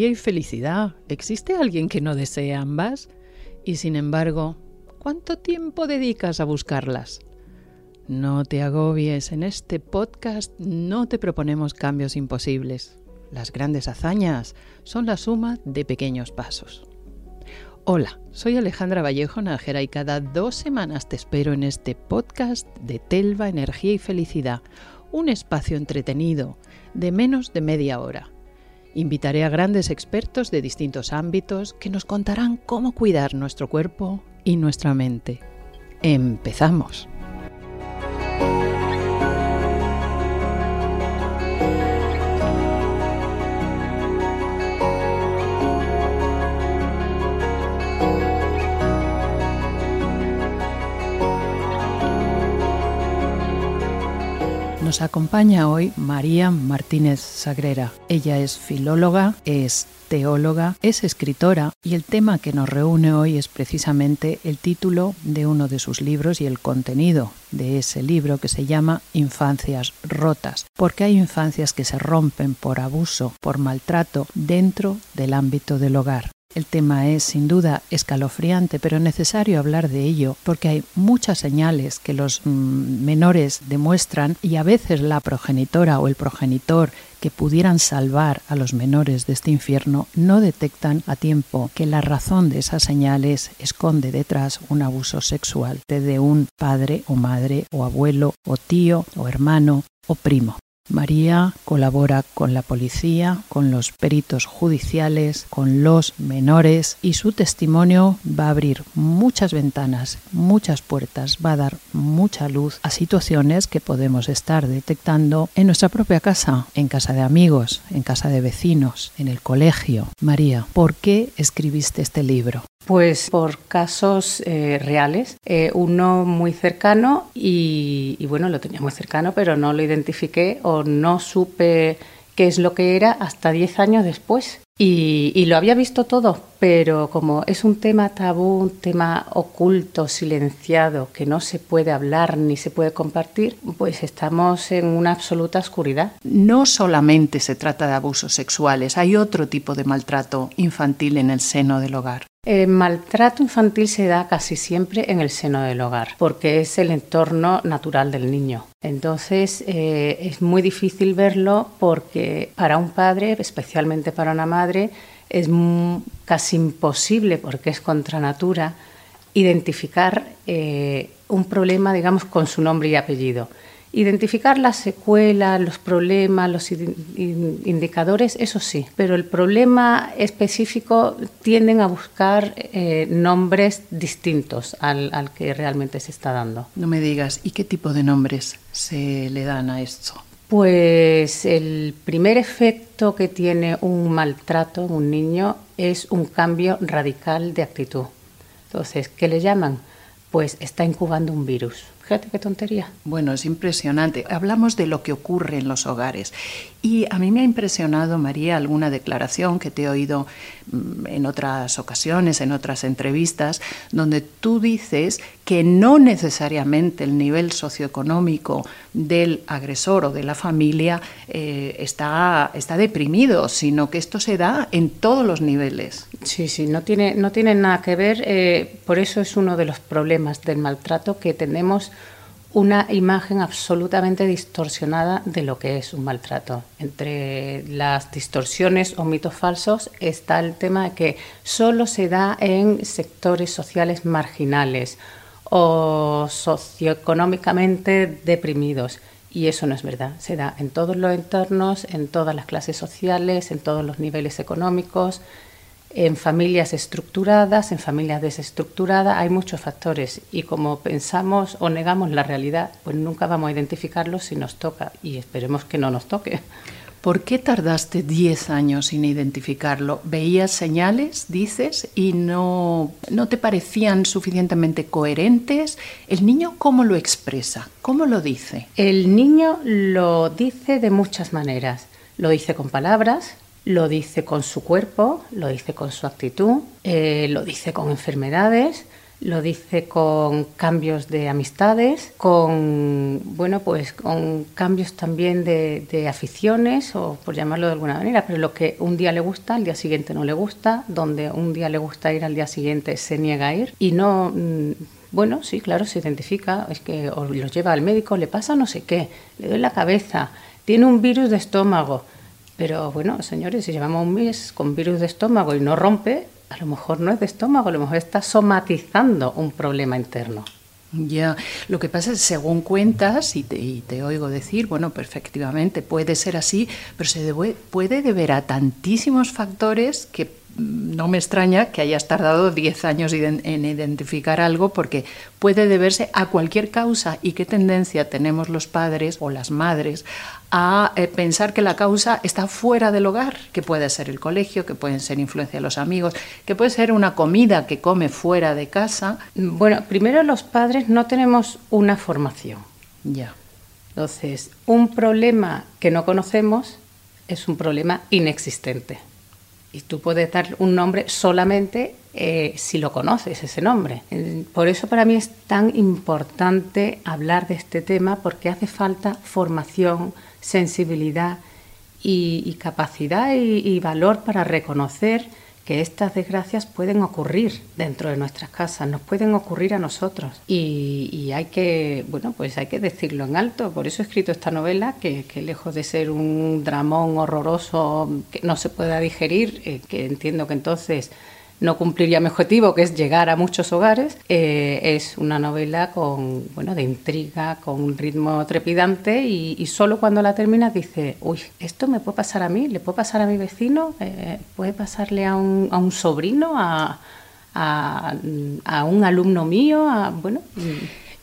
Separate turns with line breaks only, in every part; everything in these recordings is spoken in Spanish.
energía y felicidad. ¿Existe alguien que no desee ambas? Y sin embargo, ¿cuánto tiempo dedicas a buscarlas? No te agobies, en este podcast no te proponemos cambios imposibles. Las grandes hazañas son la suma de pequeños pasos. Hola, soy Alejandra Vallejo Najera y cada dos semanas te espero en este podcast de Telva, Energía y Felicidad, un espacio entretenido de menos de media hora. Invitaré a grandes expertos de distintos ámbitos que nos contarán cómo cuidar nuestro cuerpo y nuestra mente. Empezamos. Nos acompaña hoy María Martínez Sagrera. Ella es filóloga, es teóloga, es escritora y el tema que nos reúne hoy es precisamente el título de uno de sus libros y el contenido de ese libro que se llama Infancias rotas, porque hay infancias que se rompen por abuso, por maltrato dentro del ámbito del hogar. El tema es sin duda escalofriante, pero necesario hablar de ello porque hay muchas señales que los mm, menores demuestran y a veces la progenitora o el progenitor que pudieran salvar a los menores de este infierno no detectan a tiempo que la razón de esas señales esconde detrás un abuso sexual de un padre o madre o abuelo o tío o hermano o primo. María colabora con la policía, con los peritos judiciales, con los menores y su testimonio va a abrir muchas ventanas, muchas puertas, va a dar mucha luz a situaciones que podemos estar detectando en nuestra propia casa, en casa de amigos, en casa de vecinos, en el colegio. María, ¿por qué escribiste este libro?
Pues por casos eh, reales, eh, uno muy cercano y, y, bueno, lo tenía muy cercano, pero no lo identifiqué o no supe qué es lo que era hasta 10 años después. Y, lo había visto todo, pero como es un tema tabú, un tema oculto, silenciado, que no se puede hablar ni se puede compartir, pues estamos en una absoluta oscuridad.
No solamente se trata de abusos sexuales, hay otro tipo de maltrato infantil en el seno del hogar.
El maltrato infantil se da casi siempre en el seno del hogar, porque es el entorno natural del niño. Entonces eh, es muy difícil verlo porque para un padre, especialmente para una madre, es casi imposible, porque es contra natura, identificar eh, un problema, digamos, con su nombre y apellido. Identificar las secuelas, los problemas, los indicadores, eso sí, pero el problema específico tienden a buscar eh, nombres distintos al, al, que realmente se está dando.
No me digas, ¿y qué tipo de nombres se le dan a esto?
Pues el primer efecto que tiene un maltrato en un niño es un cambio radical de actitud. Entonces, ¿qué le llaman? Pues está incubando un virus Fíjate qué tontería.
Bueno, es impresionante. Hablamos de lo que ocurre en los hogares. Y a mí me ha impresionado, María, alguna declaración que te he oído mm, en otras ocasiones, en otras entrevistas, donde tú dices que no necesariamente el nivel socioeconómico del agresor o de la familia eh, está, está deprimido, sino que esto se da en todos los niveles.
Sí, sí, no tiene, no tiene nada que ver. Eh, por eso es uno de los problemas del maltrato que tenemos una imagen absolutamente distorsionada de lo que es un maltrato. Entre las distorsiones o mitos falsos está el tema de que solo se da en sectores sociales marginales o socioeconómicamente deprimidos. Y eso no es verdad. Se da en todos los entornos, en todas las clases sociales, en todos los niveles económicos, en familias estructuradas, en familias desestructuradas, hay muchos factores y como pensamos o negamos la realidad, pues nunca vamos a identificarlo si nos toca y esperemos que no nos toque.
¿Por qué tardaste 10 años sin identificarlo? ¿Veías señales, dices, y no, no te parecían suficientemente coherentes? ¿El niño cómo lo expresa? ¿Cómo lo dice?
El niño lo dice de muchas maneras. Lo dice con palabras, lo dice con su cuerpo, lo dice con su actitud, eh, lo dice con enfermedades, lo dice con cambios de amistades, con bueno, pues con cambios también de, aficiones, o por llamarlo de alguna manera, pero lo que un día le gusta, al día siguiente no le gusta, donde un día le gusta ir, al día siguiente se niega a ir, y no mm, bueno, sí, claro, se identifica, es que o los lleva al médico, le pasa no sé qué, le duele la cabeza, tiene un virus de estómago. Pero bueno, señores, si llevamos un mes con virus de estómago y no rompe, a lo mejor no es de estómago, a lo mejor está somatizando un problema interno.
Ya, lo que pasa es, según cuentas, y te, oigo decir, bueno, perfectamente puede ser así, pero se puede deber a tantísimos factores que mm, no me extraña que hayas tardado 10 años en identificar algo porque puede deberse a cualquier causa y qué tendencia tenemos los padres o las madres a eh, pensar que la causa está fuera del hogar, que puede ser el colegio, que pueden ser influencia de los amigos, que puede ser una comida que come fuera de casa.
Bueno, primero los padres no tenemos una formación.
Ya.
Entonces, un problema que no conocemos es un problema inexistente. Y tú puedes dar un nombre solamente eh, si lo conoces, ese nombre. Por eso para mí es tan importante hablar de este tema porque hace falta formación, sensibilidad y, capacidad y, valor para reconocer que estas desgracias pueden ocurrir dentro de nuestras casas, nos pueden ocurrir a nosotros y, hay que, bueno, pues hay que decirlo en alto. Por eso he escrito esta novela que, lejos de ser un dramón horroroso que no se pueda digerir, eh, que entiendo que entonces no cumpliría mi objetivo, que es llegar a muchos hogares. Eh, es una novela con, bueno, de intriga, con un ritmo trepidante y, solo cuando la terminas dice, uy, esto me puede pasar a mí, le puede pasar a mi vecino, eh, puede pasarle a un, a un sobrino, a, a, a, un alumno mío, a, bueno...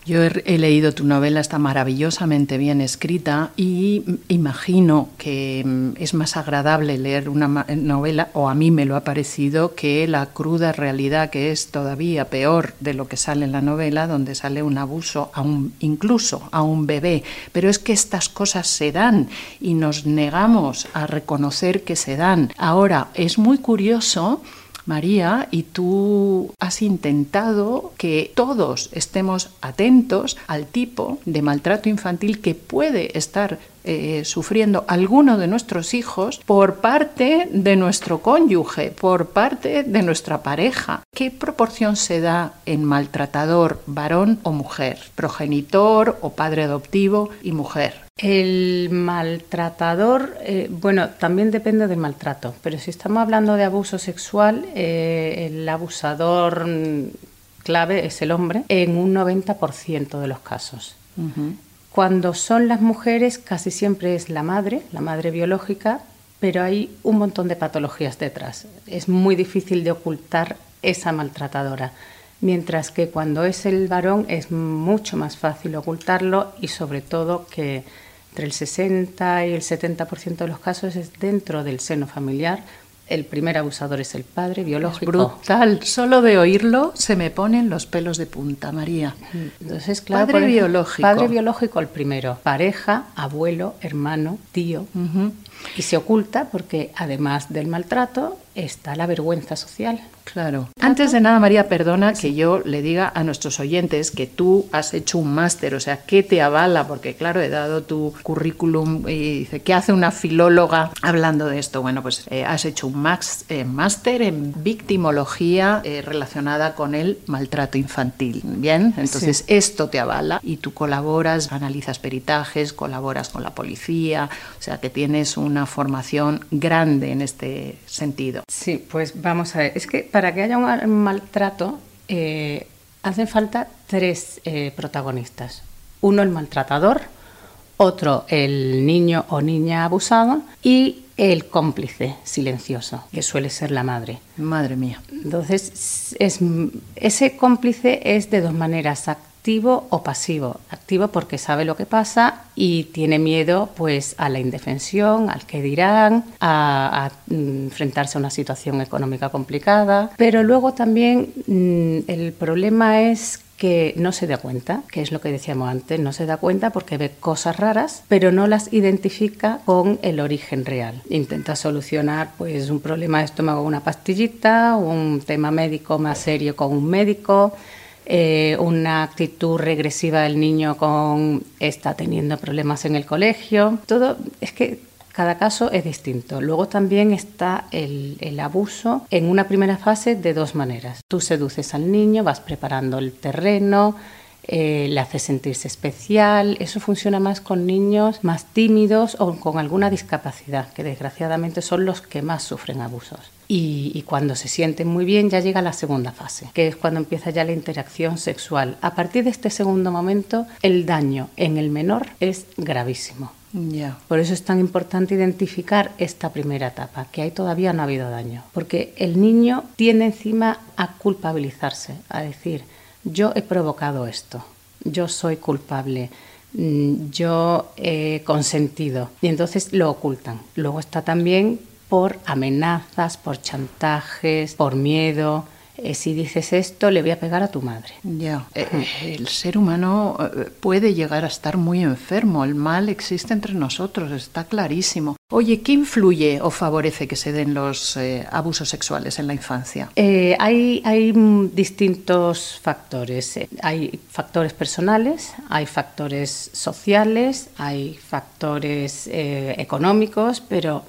Yo he, leído tu novela, está maravillosamente bien escrita y imagino que mm, es más agradable leer una novela, o a mí me lo ha parecido, que la cruda realidad que es todavía peor de lo que sale en la novela, donde sale un abuso a un, incluso a un bebé. Pero es que estas cosas se dan y nos negamos a reconocer que se dan. Ahora, es muy curioso María, y tú has intentado que todos estemos atentos al tipo de maltrato infantil que puede estar eh, sufriendo alguno de nuestros hijos por parte de nuestro cónyuge, por parte de nuestra pareja. ¿Qué proporción se da en maltratador varón o mujer, progenitor o padre adoptivo y mujer?
El maltratador, eh, bueno, también depende del maltrato, pero si estamos hablando de abuso sexual, eh, el abusador clave es el hombre en un 90% de los casos. Cuando son las mujeres, casi siempre es la madre, la madre biológica, pero hay un montón de patologías detrás. Es muy difícil de ocultar esa maltratadora mientras que cuando es el varón es mucho más fácil ocultarlo y sobre todo que entre el 60 y el 70% de los casos es dentro del seno familiar. El primer abusador es el padre biológico.
brutal. Solo de oírlo se me ponen los pelos de punta, María.
Entonces, claro, padre biológico. Padre biológico el primero. Pareja, abuelo, hermano, tío. Y se oculta porque además del maltrato está la vergüenza social.
Claro. Antes de nada, María, perdona que yo le diga a nuestros oyentes que tú has hecho un máster, o sea, ¿qué te avala? Porque claro, he dado tu currículum y dice, ¿qué hace una filóloga hablando de esto? Bueno, pues eh, has hecho un eh, máster en victimología eh, relacionada con el maltrato infantil. Bien, entonces esto te avala y tú colaboras, analizas peritajes, colaboras con la policía, o sea, que tienes una formación grande en este sentido.
Sí, pues vamos a ver, es que para que haya un maltrato eh, hacen falta tres eh, protagonistas. Uno el maltratador, otro el niño o niña abusado y el cómplice silencioso, que suele ser la madre.
Madre mía.
Entonces, es, ese cómplice es de dos maneras, activo o pasivo. Activo porque sabe lo que pasa y tiene miedo pues a la indefensión, al que dirán, a, mm, enfrentarse a una situación económica complicada. Pero luego también mm, el problema es que no se da cuenta, que es lo que decíamos antes, no se da cuenta porque ve cosas raras, pero no las identifica con el origen real. Intenta solucionar pues un problema de estómago con una pastillita, un tema médico más serio con un médico, eh, una actitud regresiva del niño con está teniendo problemas en el colegio. Todo es que cada caso es distinto. Luego también está el, abuso en una primera fase de dos maneras. Tú seduces al niño, vas preparando el terreno, eh, le hace sentirse especial. Eso funciona más con niños más tímidos o con alguna discapacidad, que desgraciadamente son los que más sufren abusos. Y, y, cuando se sienten muy bien ya llega la segunda fase, que es cuando empieza ya la interacción sexual. A partir de este segundo momento, el daño en el menor es gravísimo.
Yeah.
Por eso es tan importante identificar esta primera etapa, que ahí todavía no ha habido daño, porque el niño tiende encima a culpabilizarse, a decir, yo he provocado esto, yo soy culpable, mm, yo he consentido. Y entonces lo ocultan. Luego está también por amenazas, por chantajes, por miedo. Eh, si dices esto, le voy a pegar a tu madre.
Ya, eh, el ser humano eh, puede llegar a estar muy enfermo. El mal existe entre nosotros, está clarísimo. Oye, ¿qué influye o favorece que se den los eh, abusos sexuales en la infancia?
Eh, hay, hay, distintos factores. Hay factores personales, hay factores sociales, hay factores eh, económicos, pero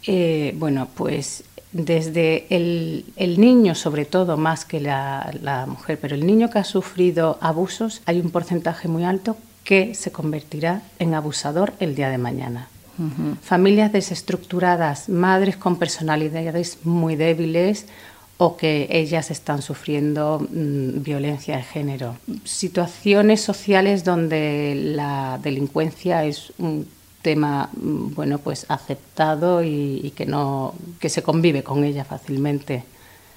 bueno, pues desde el, el, niño, sobre todo más que la, la, mujer, pero el niño que ha sufrido abusos, hay un porcentaje muy alto que se convertirá en abusador el día de mañana. Uh -huh. Familias desestructuradas, madres con personalidades muy débiles o que ellas están sufriendo mmm, violencia de género. Situaciones sociales donde la delincuencia es un tema bueno pues aceptado y, que no que se convive con ella fácilmente.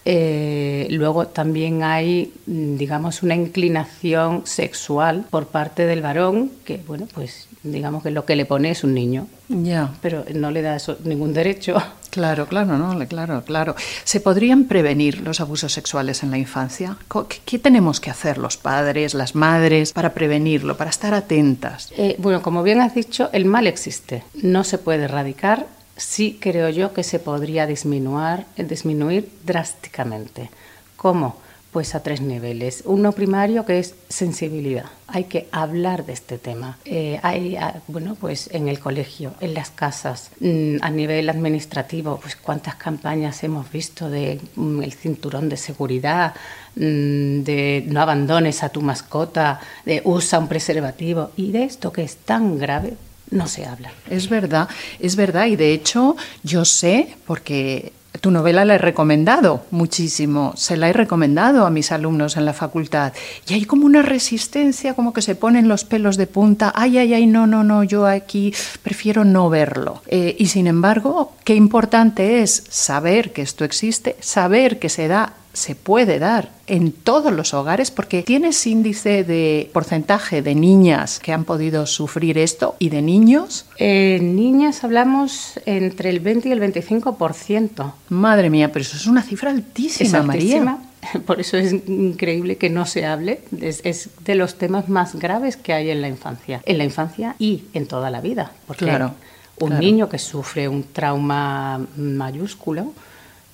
Eh, luego también hay, digamos, una inclinación sexual por parte del varón que, bueno, pues digamos que lo que le pone es un niño.
Ya.
Pero no le da eso, ningún derecho.
Claro, claro, no, claro, claro. ¿Se podrían prevenir los abusos sexuales en la infancia? ¿Qué, qué tenemos que hacer los padres, las madres para prevenirlo, para estar atentas?
Eh, bueno, como bien has dicho, el mal existe. No se puede erradicar sí creo yo que se podría disminuir, disminuir drásticamente. ¿Cómo? Pues a tres niveles. Uno primario que es sensibilidad. Hay que hablar de este tema. Eh, hay, bueno, pues en el colegio, en las casas, mmm, a nivel administrativo, pues cuántas campañas hemos visto de mmm, el cinturón de seguridad, mmm, de no abandones a tu mascota, de usa un preservativo y de esto que es tan grave no se habla.
Es verdad, es verdad. Y de hecho, yo sé, porque tu novela la he recomendado muchísimo, se la he recomendado a mis alumnos en la facultad. Y hay como una resistencia, como que se ponen los pelos de punta. Ay, ay, ay, no, no, no, yo aquí prefiero no verlo. Eh, y sin embargo, qué importante es saber que esto existe, saber que se da se puede dar en todos los hogares porque tienes índice de porcentaje de niñas que han podido sufrir esto y de niños.
Eh, niñas hablamos entre el 20 y el 25%.
Madre mía, pero eso es una cifra altísima,
es
María.
Por eso es increíble que no se hable. Es, es, de los temas más graves que hay en la infancia. En la infancia y en toda la vida. Porque
claro,
un
claro.
niño que sufre un trauma mayúsculo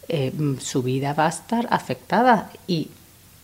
eh, su vida va a estar afectada y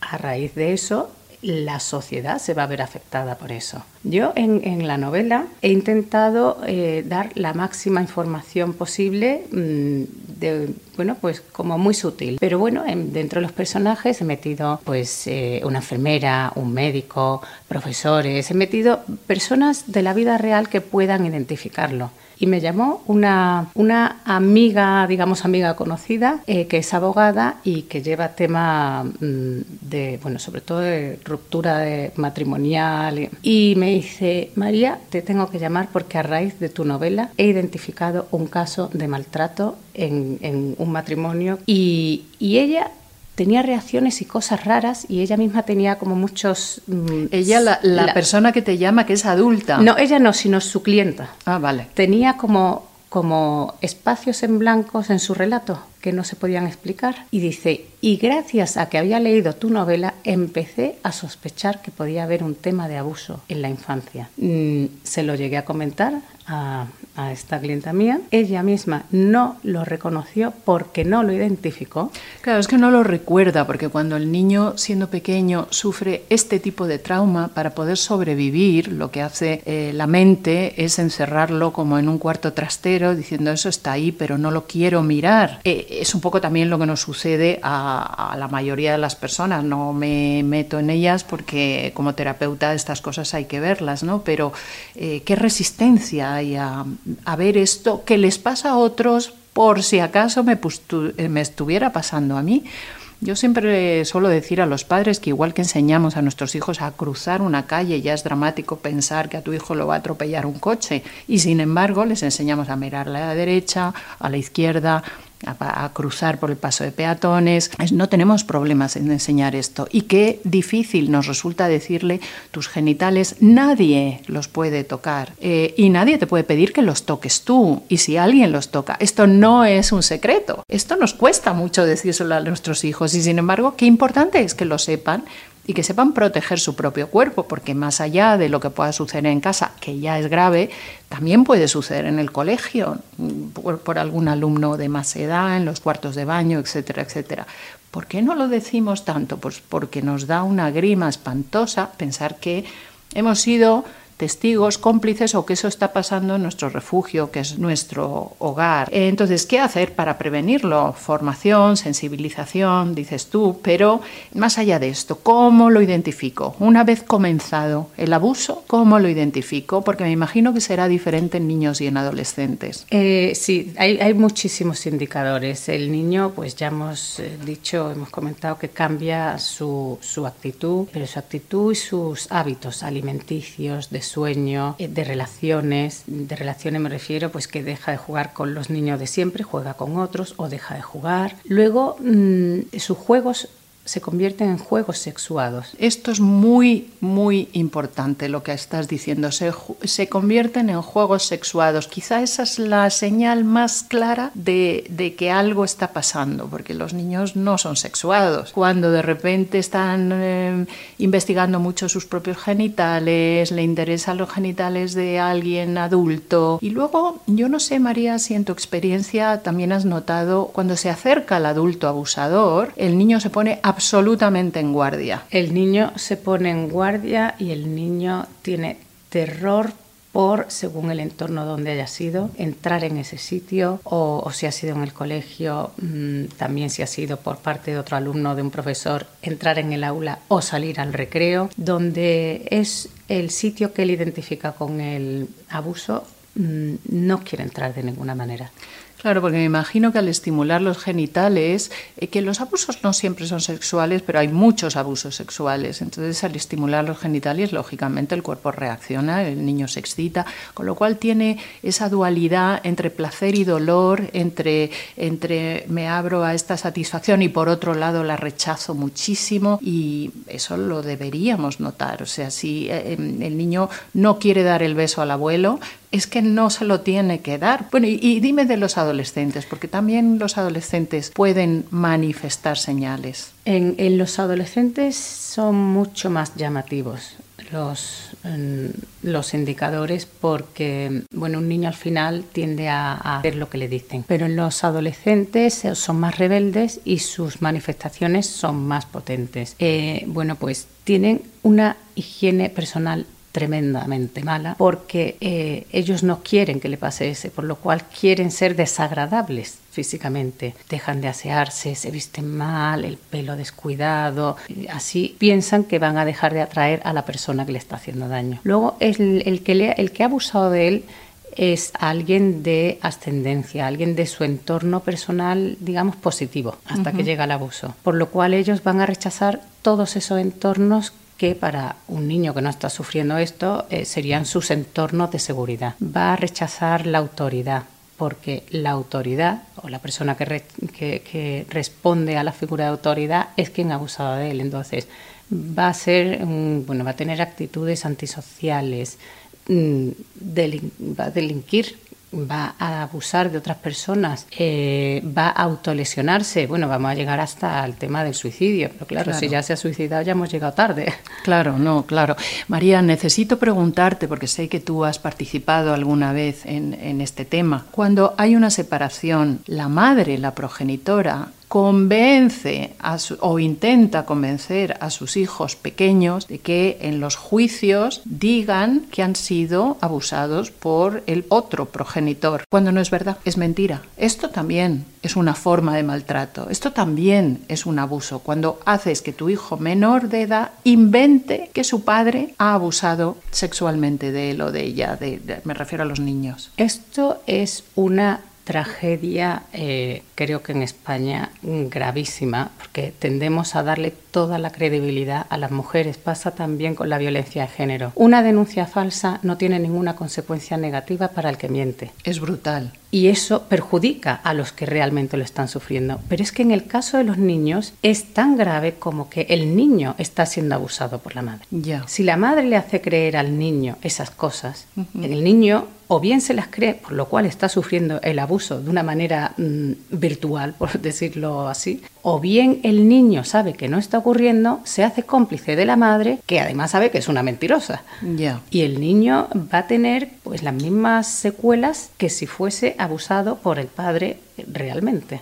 a raíz de eso la sociedad se va a ver afectada por eso. Yo en, la novela he intentado eh, dar la máxima información posible, mmm, de, bueno, pues como muy sutil. Pero bueno, en, dentro de los personajes he metido pues eh, una enfermera, un médico, profesores, he metido personas de la vida real que puedan identificarlo y me llamó una, una amiga, digamos amiga conocida, eh, que es abogada y que lleva tema mmm, de, bueno, sobre todo de ruptura matrimonial. Y me dice, María, te tengo que llamar porque a raíz de tu novela he identificado un caso de maltrato en, en un matrimonio y, y ella tenía reacciones y cosas raras y ella misma tenía como muchos...
Mmm, ella, la, la, la, persona que te llama, que es adulta.
No, ella no, sino su clienta.
Ah, vale.
Tenía como, como espacios en blancos en su relato que no se podían explicar. Y dice, y gracias a que había leído tu novela, empecé a sospechar que podía haber un tema de abuso en la infancia. Mm, se lo llegué a comentar a, esta clienta mía. Ella misma no lo reconoció porque no lo identificó.
Claro, es que no lo recuerda, porque cuando el niño, siendo pequeño, sufre este tipo de trauma, para poder sobrevivir, lo que hace eh, la mente es encerrarlo como en un cuarto trastero, diciendo eso está ahí, pero no lo quiero mirar. Eh, es un poco también lo que nos sucede a, la mayoría de las personas. No me meto en ellas porque como terapeuta estas cosas hay que verlas, ¿no? Pero eh, qué resistencia hay a, ver esto que les pasa a otros por si acaso me, eh, me estuviera pasando a mí. Yo siempre suelo decir a los padres que igual que enseñamos a nuestros hijos a cruzar una calle, ya es dramático pensar que a tu hijo lo va a atropellar un coche, y sin embargo les enseñamos a mirar a la derecha, a la izquierda, a, cruzar por el paso de peatones. No tenemos problemas en enseñar esto. Y qué difícil nos resulta decirle tus genitales, nadie los puede tocar eh, y nadie te puede pedir que los toques tú. Y si alguien los toca, esto no es un secreto. Esto nos cuesta mucho decírselo a nuestros hijos y sin embargo, qué importante es que lo sepan y que sepan proteger su propio cuerpo, porque más allá de lo que pueda suceder en casa, que ya es grave, también puede suceder en el colegio, por, algún alumno de más edad, en los cuartos de baño, etcétera, etcétera. ¿Por qué no lo decimos tanto? Pues porque nos da una grima espantosa pensar que hemos sido testigos, cómplices o que eso está pasando en nuestro refugio, que es nuestro hogar. Entonces, ¿qué hacer para prevenirlo? Formación, sensibilización, dices tú, pero más allá de esto, ¿cómo lo identifico? Una vez comenzado el abuso, ¿cómo lo identifico? Porque me imagino que será diferente en niños y en adolescentes.
Eh, sí, hay, muchísimos indicadores. El niño, pues ya hemos eh, dicho, hemos comentado que cambia su, su actitud, pero su actitud y sus hábitos alimenticios, sueño, eh, de relaciones. De relaciones me refiero pues que deja de jugar con los niños de siempre, juega con otros o deja de jugar. Luego mm, sus juegos se convierten en juegos sexuados.
Esto es muy, muy importante lo que estás diciendo. Se, se convierten en juegos sexuados. Quizá esa es la señal más clara de, de, que algo está pasando, porque los niños no son sexuados. Cuando de repente están eh, investigando mucho sus propios genitales, le interesan los genitales de alguien adulto. Y luego, yo no sé, María, si en tu experiencia también has notado, cuando se acerca al adulto abusador, el niño se pone a absolutamente en guardia.
El niño se pone en guardia y el niño tiene terror por, según el entorno donde haya sido, entrar en ese sitio o, si ha sido en el colegio, mm, también si ha sido por parte de otro alumno, de un profesor, entrar en el aula o salir al recreo, donde es el sitio que él identifica con el abuso, mm, no quiere entrar de ninguna manera.
Claro, porque me imagino que al estimular los genitales, eh, que los abusos no siempre son sexuales, pero hay muchos abusos sexuales. Entonces, al estimular los genitales, lógicamente el cuerpo reacciona, el niño se excita, con lo cual tiene esa dualidad entre placer y dolor, entre, entre me abro a esta satisfacción y por otro lado la rechazo muchísimo y eso lo deberíamos notar. O sea, si eh, em, el niño no quiere dar el beso al abuelo, es que no se lo tiene que dar. Bueno, y, dime de los adolescentes, porque también los adolescentes pueden manifestar señales.
En, los adolescentes son mucho más llamativos los, los indicadores porque bueno un niño al final tiende a, hacer lo que le dicen pero en los adolescentes son más rebeldes y sus manifestaciones son más potentes eh, bueno pues tienen una higiene personal tremendamente mala porque eh, ellos no quieren que le pase ese, por lo cual quieren ser desagradables físicamente. Dejan de asearse, se visten mal, el pelo descuidado, así piensan que van a dejar de atraer a la persona que le está haciendo daño. Luego el, el que, le, el que ha abusado de él es alguien de ascendencia, alguien de su entorno personal, digamos, positivo, hasta que llega el abuso. Por lo cual ellos van a rechazar todos esos entornos que para un niño que no está sufriendo esto eh, serían sus entornos de seguridad. Va a rechazar la autoridad, porque la autoridad o la persona que, que, responde a la figura de autoridad es quien ha abusado de él. Entonces, va a ser, bueno, va a tener actitudes antisociales, mm, va a delinquir va a abusar de otras personas, eh, va a autolesionarse, bueno, vamos a llegar hasta el tema del suicidio. Pero claro, si ya se ha suicidado ya hemos llegado tarde.
Claro, no, claro. María, necesito preguntarte, porque sé que tú has participado alguna vez en, en este tema, cuando hay una separación, la madre, la progenitora, convence o intenta convencer a sus hijos pequeños de que en los juicios digan que han sido abusados por el otro progenitor, cuando no es verdad, es mentira. Esto también es una forma de maltrato, esto también es un abuso, cuando haces que tu hijo menor de edad invente que su padre ha abusado sexualmente de él o de ella, me refiero a los niños.
Esto es una tragedia, eh, creo que en España, gravísima, porque tendemos a darle toda la credibilidad a las mujeres. Pasa también con la violencia de género. Una denuncia falsa no tiene ninguna consecuencia negativa para el que miente.
Es brutal.
Y eso perjudica a los que realmente lo están sufriendo. Pero es que en el caso de los niños es tan grave como que el niño está siendo abusado por la madre.
Ya.
Si la madre le hace creer al niño esas cosas, el niño o bien se las cree, por lo cual está sufriendo el abuso de una manera mm, virtual, por decirlo así, o bien el niño sabe que no está ocurriendo, se hace cómplice de la madre, que además sabe que es una mentirosa. Y el niño va a tener pues las mismas secuelas que si fuese abusado por el padre realmente.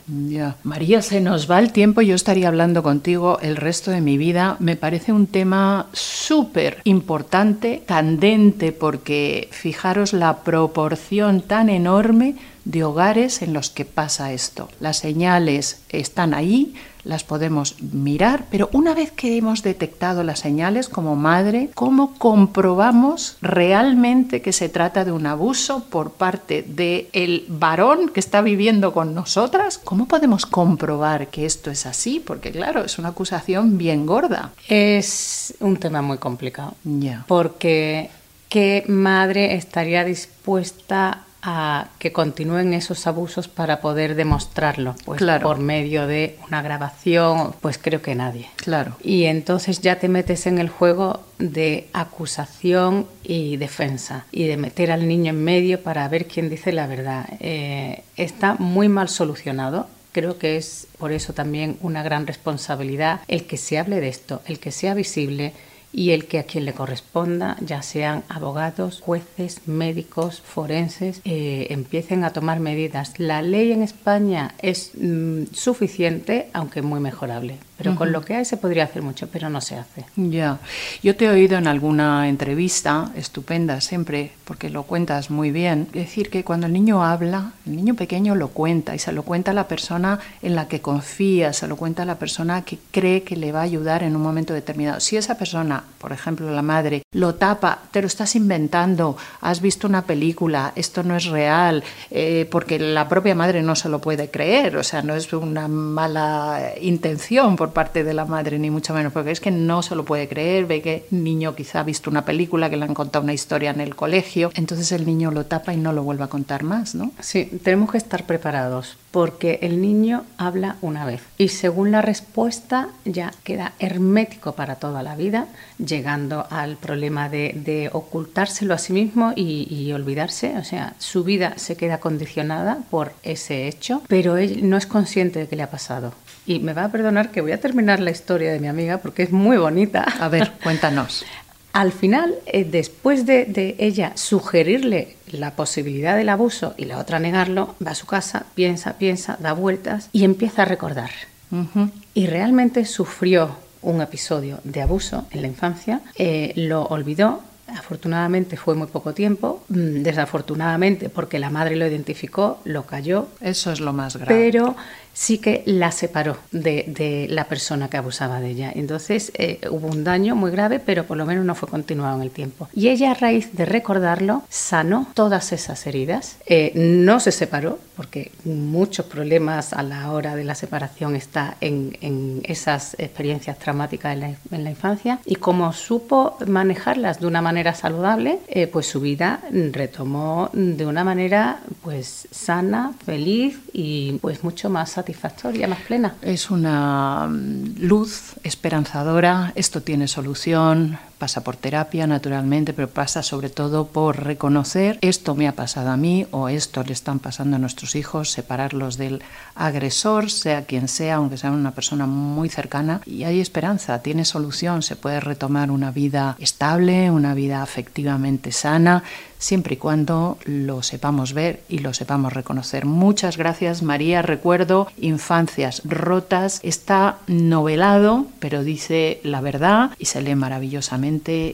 María, se nos va el tiempo, yo estaría hablando contigo el resto de mi vida. Me parece un tema súper importante, candente, porque fijaros la proporción tan enorme de hogares en los que pasa esto. Las señales están ahí, las podemos mirar, pero una vez que hemos detectado las señales como madre, ¿cómo comprobamos realmente que se trata de un abuso por parte del el varón que está viviendo con nosotras? ¿Cómo podemos comprobar que esto es así? Porque claro, es una acusación bien gorda.
Es un tema muy complicado.
Ya.
Porque ¿qué madre estaría dispuesta a que continúen esos abusos para poder demostrarlo, pues
Claro.
por medio de una grabación, pues creo que nadie.
Claro.
Y entonces ya te metes en el juego de acusación y defensa y de meter al niño en medio para ver quién dice la verdad. Eh, está muy mal solucionado. Creo que es por eso también una gran responsabilidad el que se hable de esto, el que sea visible y el que a quien le corresponda, ya sean abogados, jueces, médicos, forenses, eh, empiecen a tomar medidas. La ley en España es mm, suficiente, aunque muy mejorable, pero con lo que hay se podría hacer mucho, pero no se hace.
Ya, yo te he oído en alguna entrevista, estupenda siempre, porque lo cuentas muy bien, decir que cuando el niño habla, el niño pequeño lo cuenta y se lo cuenta a la persona en la que confía, se lo cuenta a la persona que cree que le va a ayudar en un momento determinado. Si esa persona, por ejemplo la madre, lo tapa, te lo estás inventando, has visto una película, esto no es real, eh, porque la propia madre no se lo puede creer, o sea, no es una mala intención por parte de la madre, ni mucho menos, porque es que no se lo puede creer, ve que el niño quizá ha visto una película, que le han contado una historia en el colegio, entonces el niño lo tapa y no lo vuelve a contar más, ¿no?
Sí, tenemos que estar preparados porque el niño habla una vez y según la respuesta ya queda hermético para toda la vida, llegando al problema de, de ocultárselo a sí mismo y, y olvidarse, o sea, su vida se queda condicionada por ese hecho, pero él no es consciente de que le ha pasado. Y me va a perdonar que voy a terminar la historia de mi amiga porque es muy bonita.
A ver, cuéntanos.
Al final, eh, después de, de ella sugerirle la posibilidad del abuso y la otra negarlo, va a su casa, piensa, piensa, da vueltas y empieza a recordar.
Ujú.
Y realmente sufrió un episodio de abuso en la infancia, eh, lo olvidó. Afortunadamente fue muy poco tiempo, mm, desafortunadamente porque la madre lo identificó, lo cayó,
Eso es lo más grave.
pero sí que la separó de, de la persona que abusaba de ella. Entonces eh, hubo un daño muy grave, pero por lo menos no fue continuado en el tiempo. Y ella a raíz de recordarlo sanó todas esas heridas. Eh, no se separó, porque muchos problemas a la hora de la separación está en, en esas experiencias traumáticas en la, en la infancia. Y como supo manejarlas de una manera saludable, eh, pues su vida retomó de una manera pues sana, feliz y pues mucho más satisfactoria, más plena.
Es una mm, luz esperanzadora, esto tiene solución, pasa por terapia naturalmente, pero pasa sobre todo por reconocer esto me ha pasado a mí o esto le están pasando a nuestros hijos, separarlos del agresor, sea quien sea, aunque sea una persona muy cercana, y hay esperanza, tiene solución, se puede retomar una vida estable, una vida afectivamente sana, siempre y cuando lo sepamos ver y lo sepamos reconocer. Muchas gracias María, recuerdo Infancias Rotas, está novelado, pero dice la verdad y se lee maravillosamente.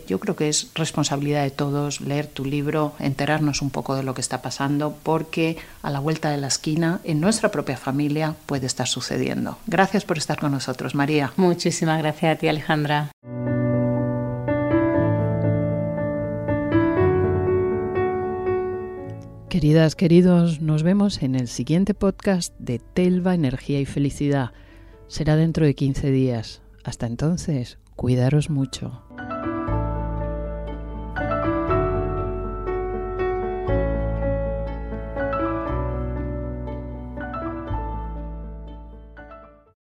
Yo creo que es responsabilidad de todos leer tu libro, enterarnos un poco de lo que está pasando, porque a la vuelta de la esquina, en nuestra propia familia, puede estar sucediendo. Gracias por estar con nosotros, María.
Muchísimas gracias a ti, Alejandra.
Queridas, queridos, nos vemos en el siguiente podcast de Telva, Energía y Felicidad. Será dentro de 15 días. Hasta entonces, cuidaros mucho.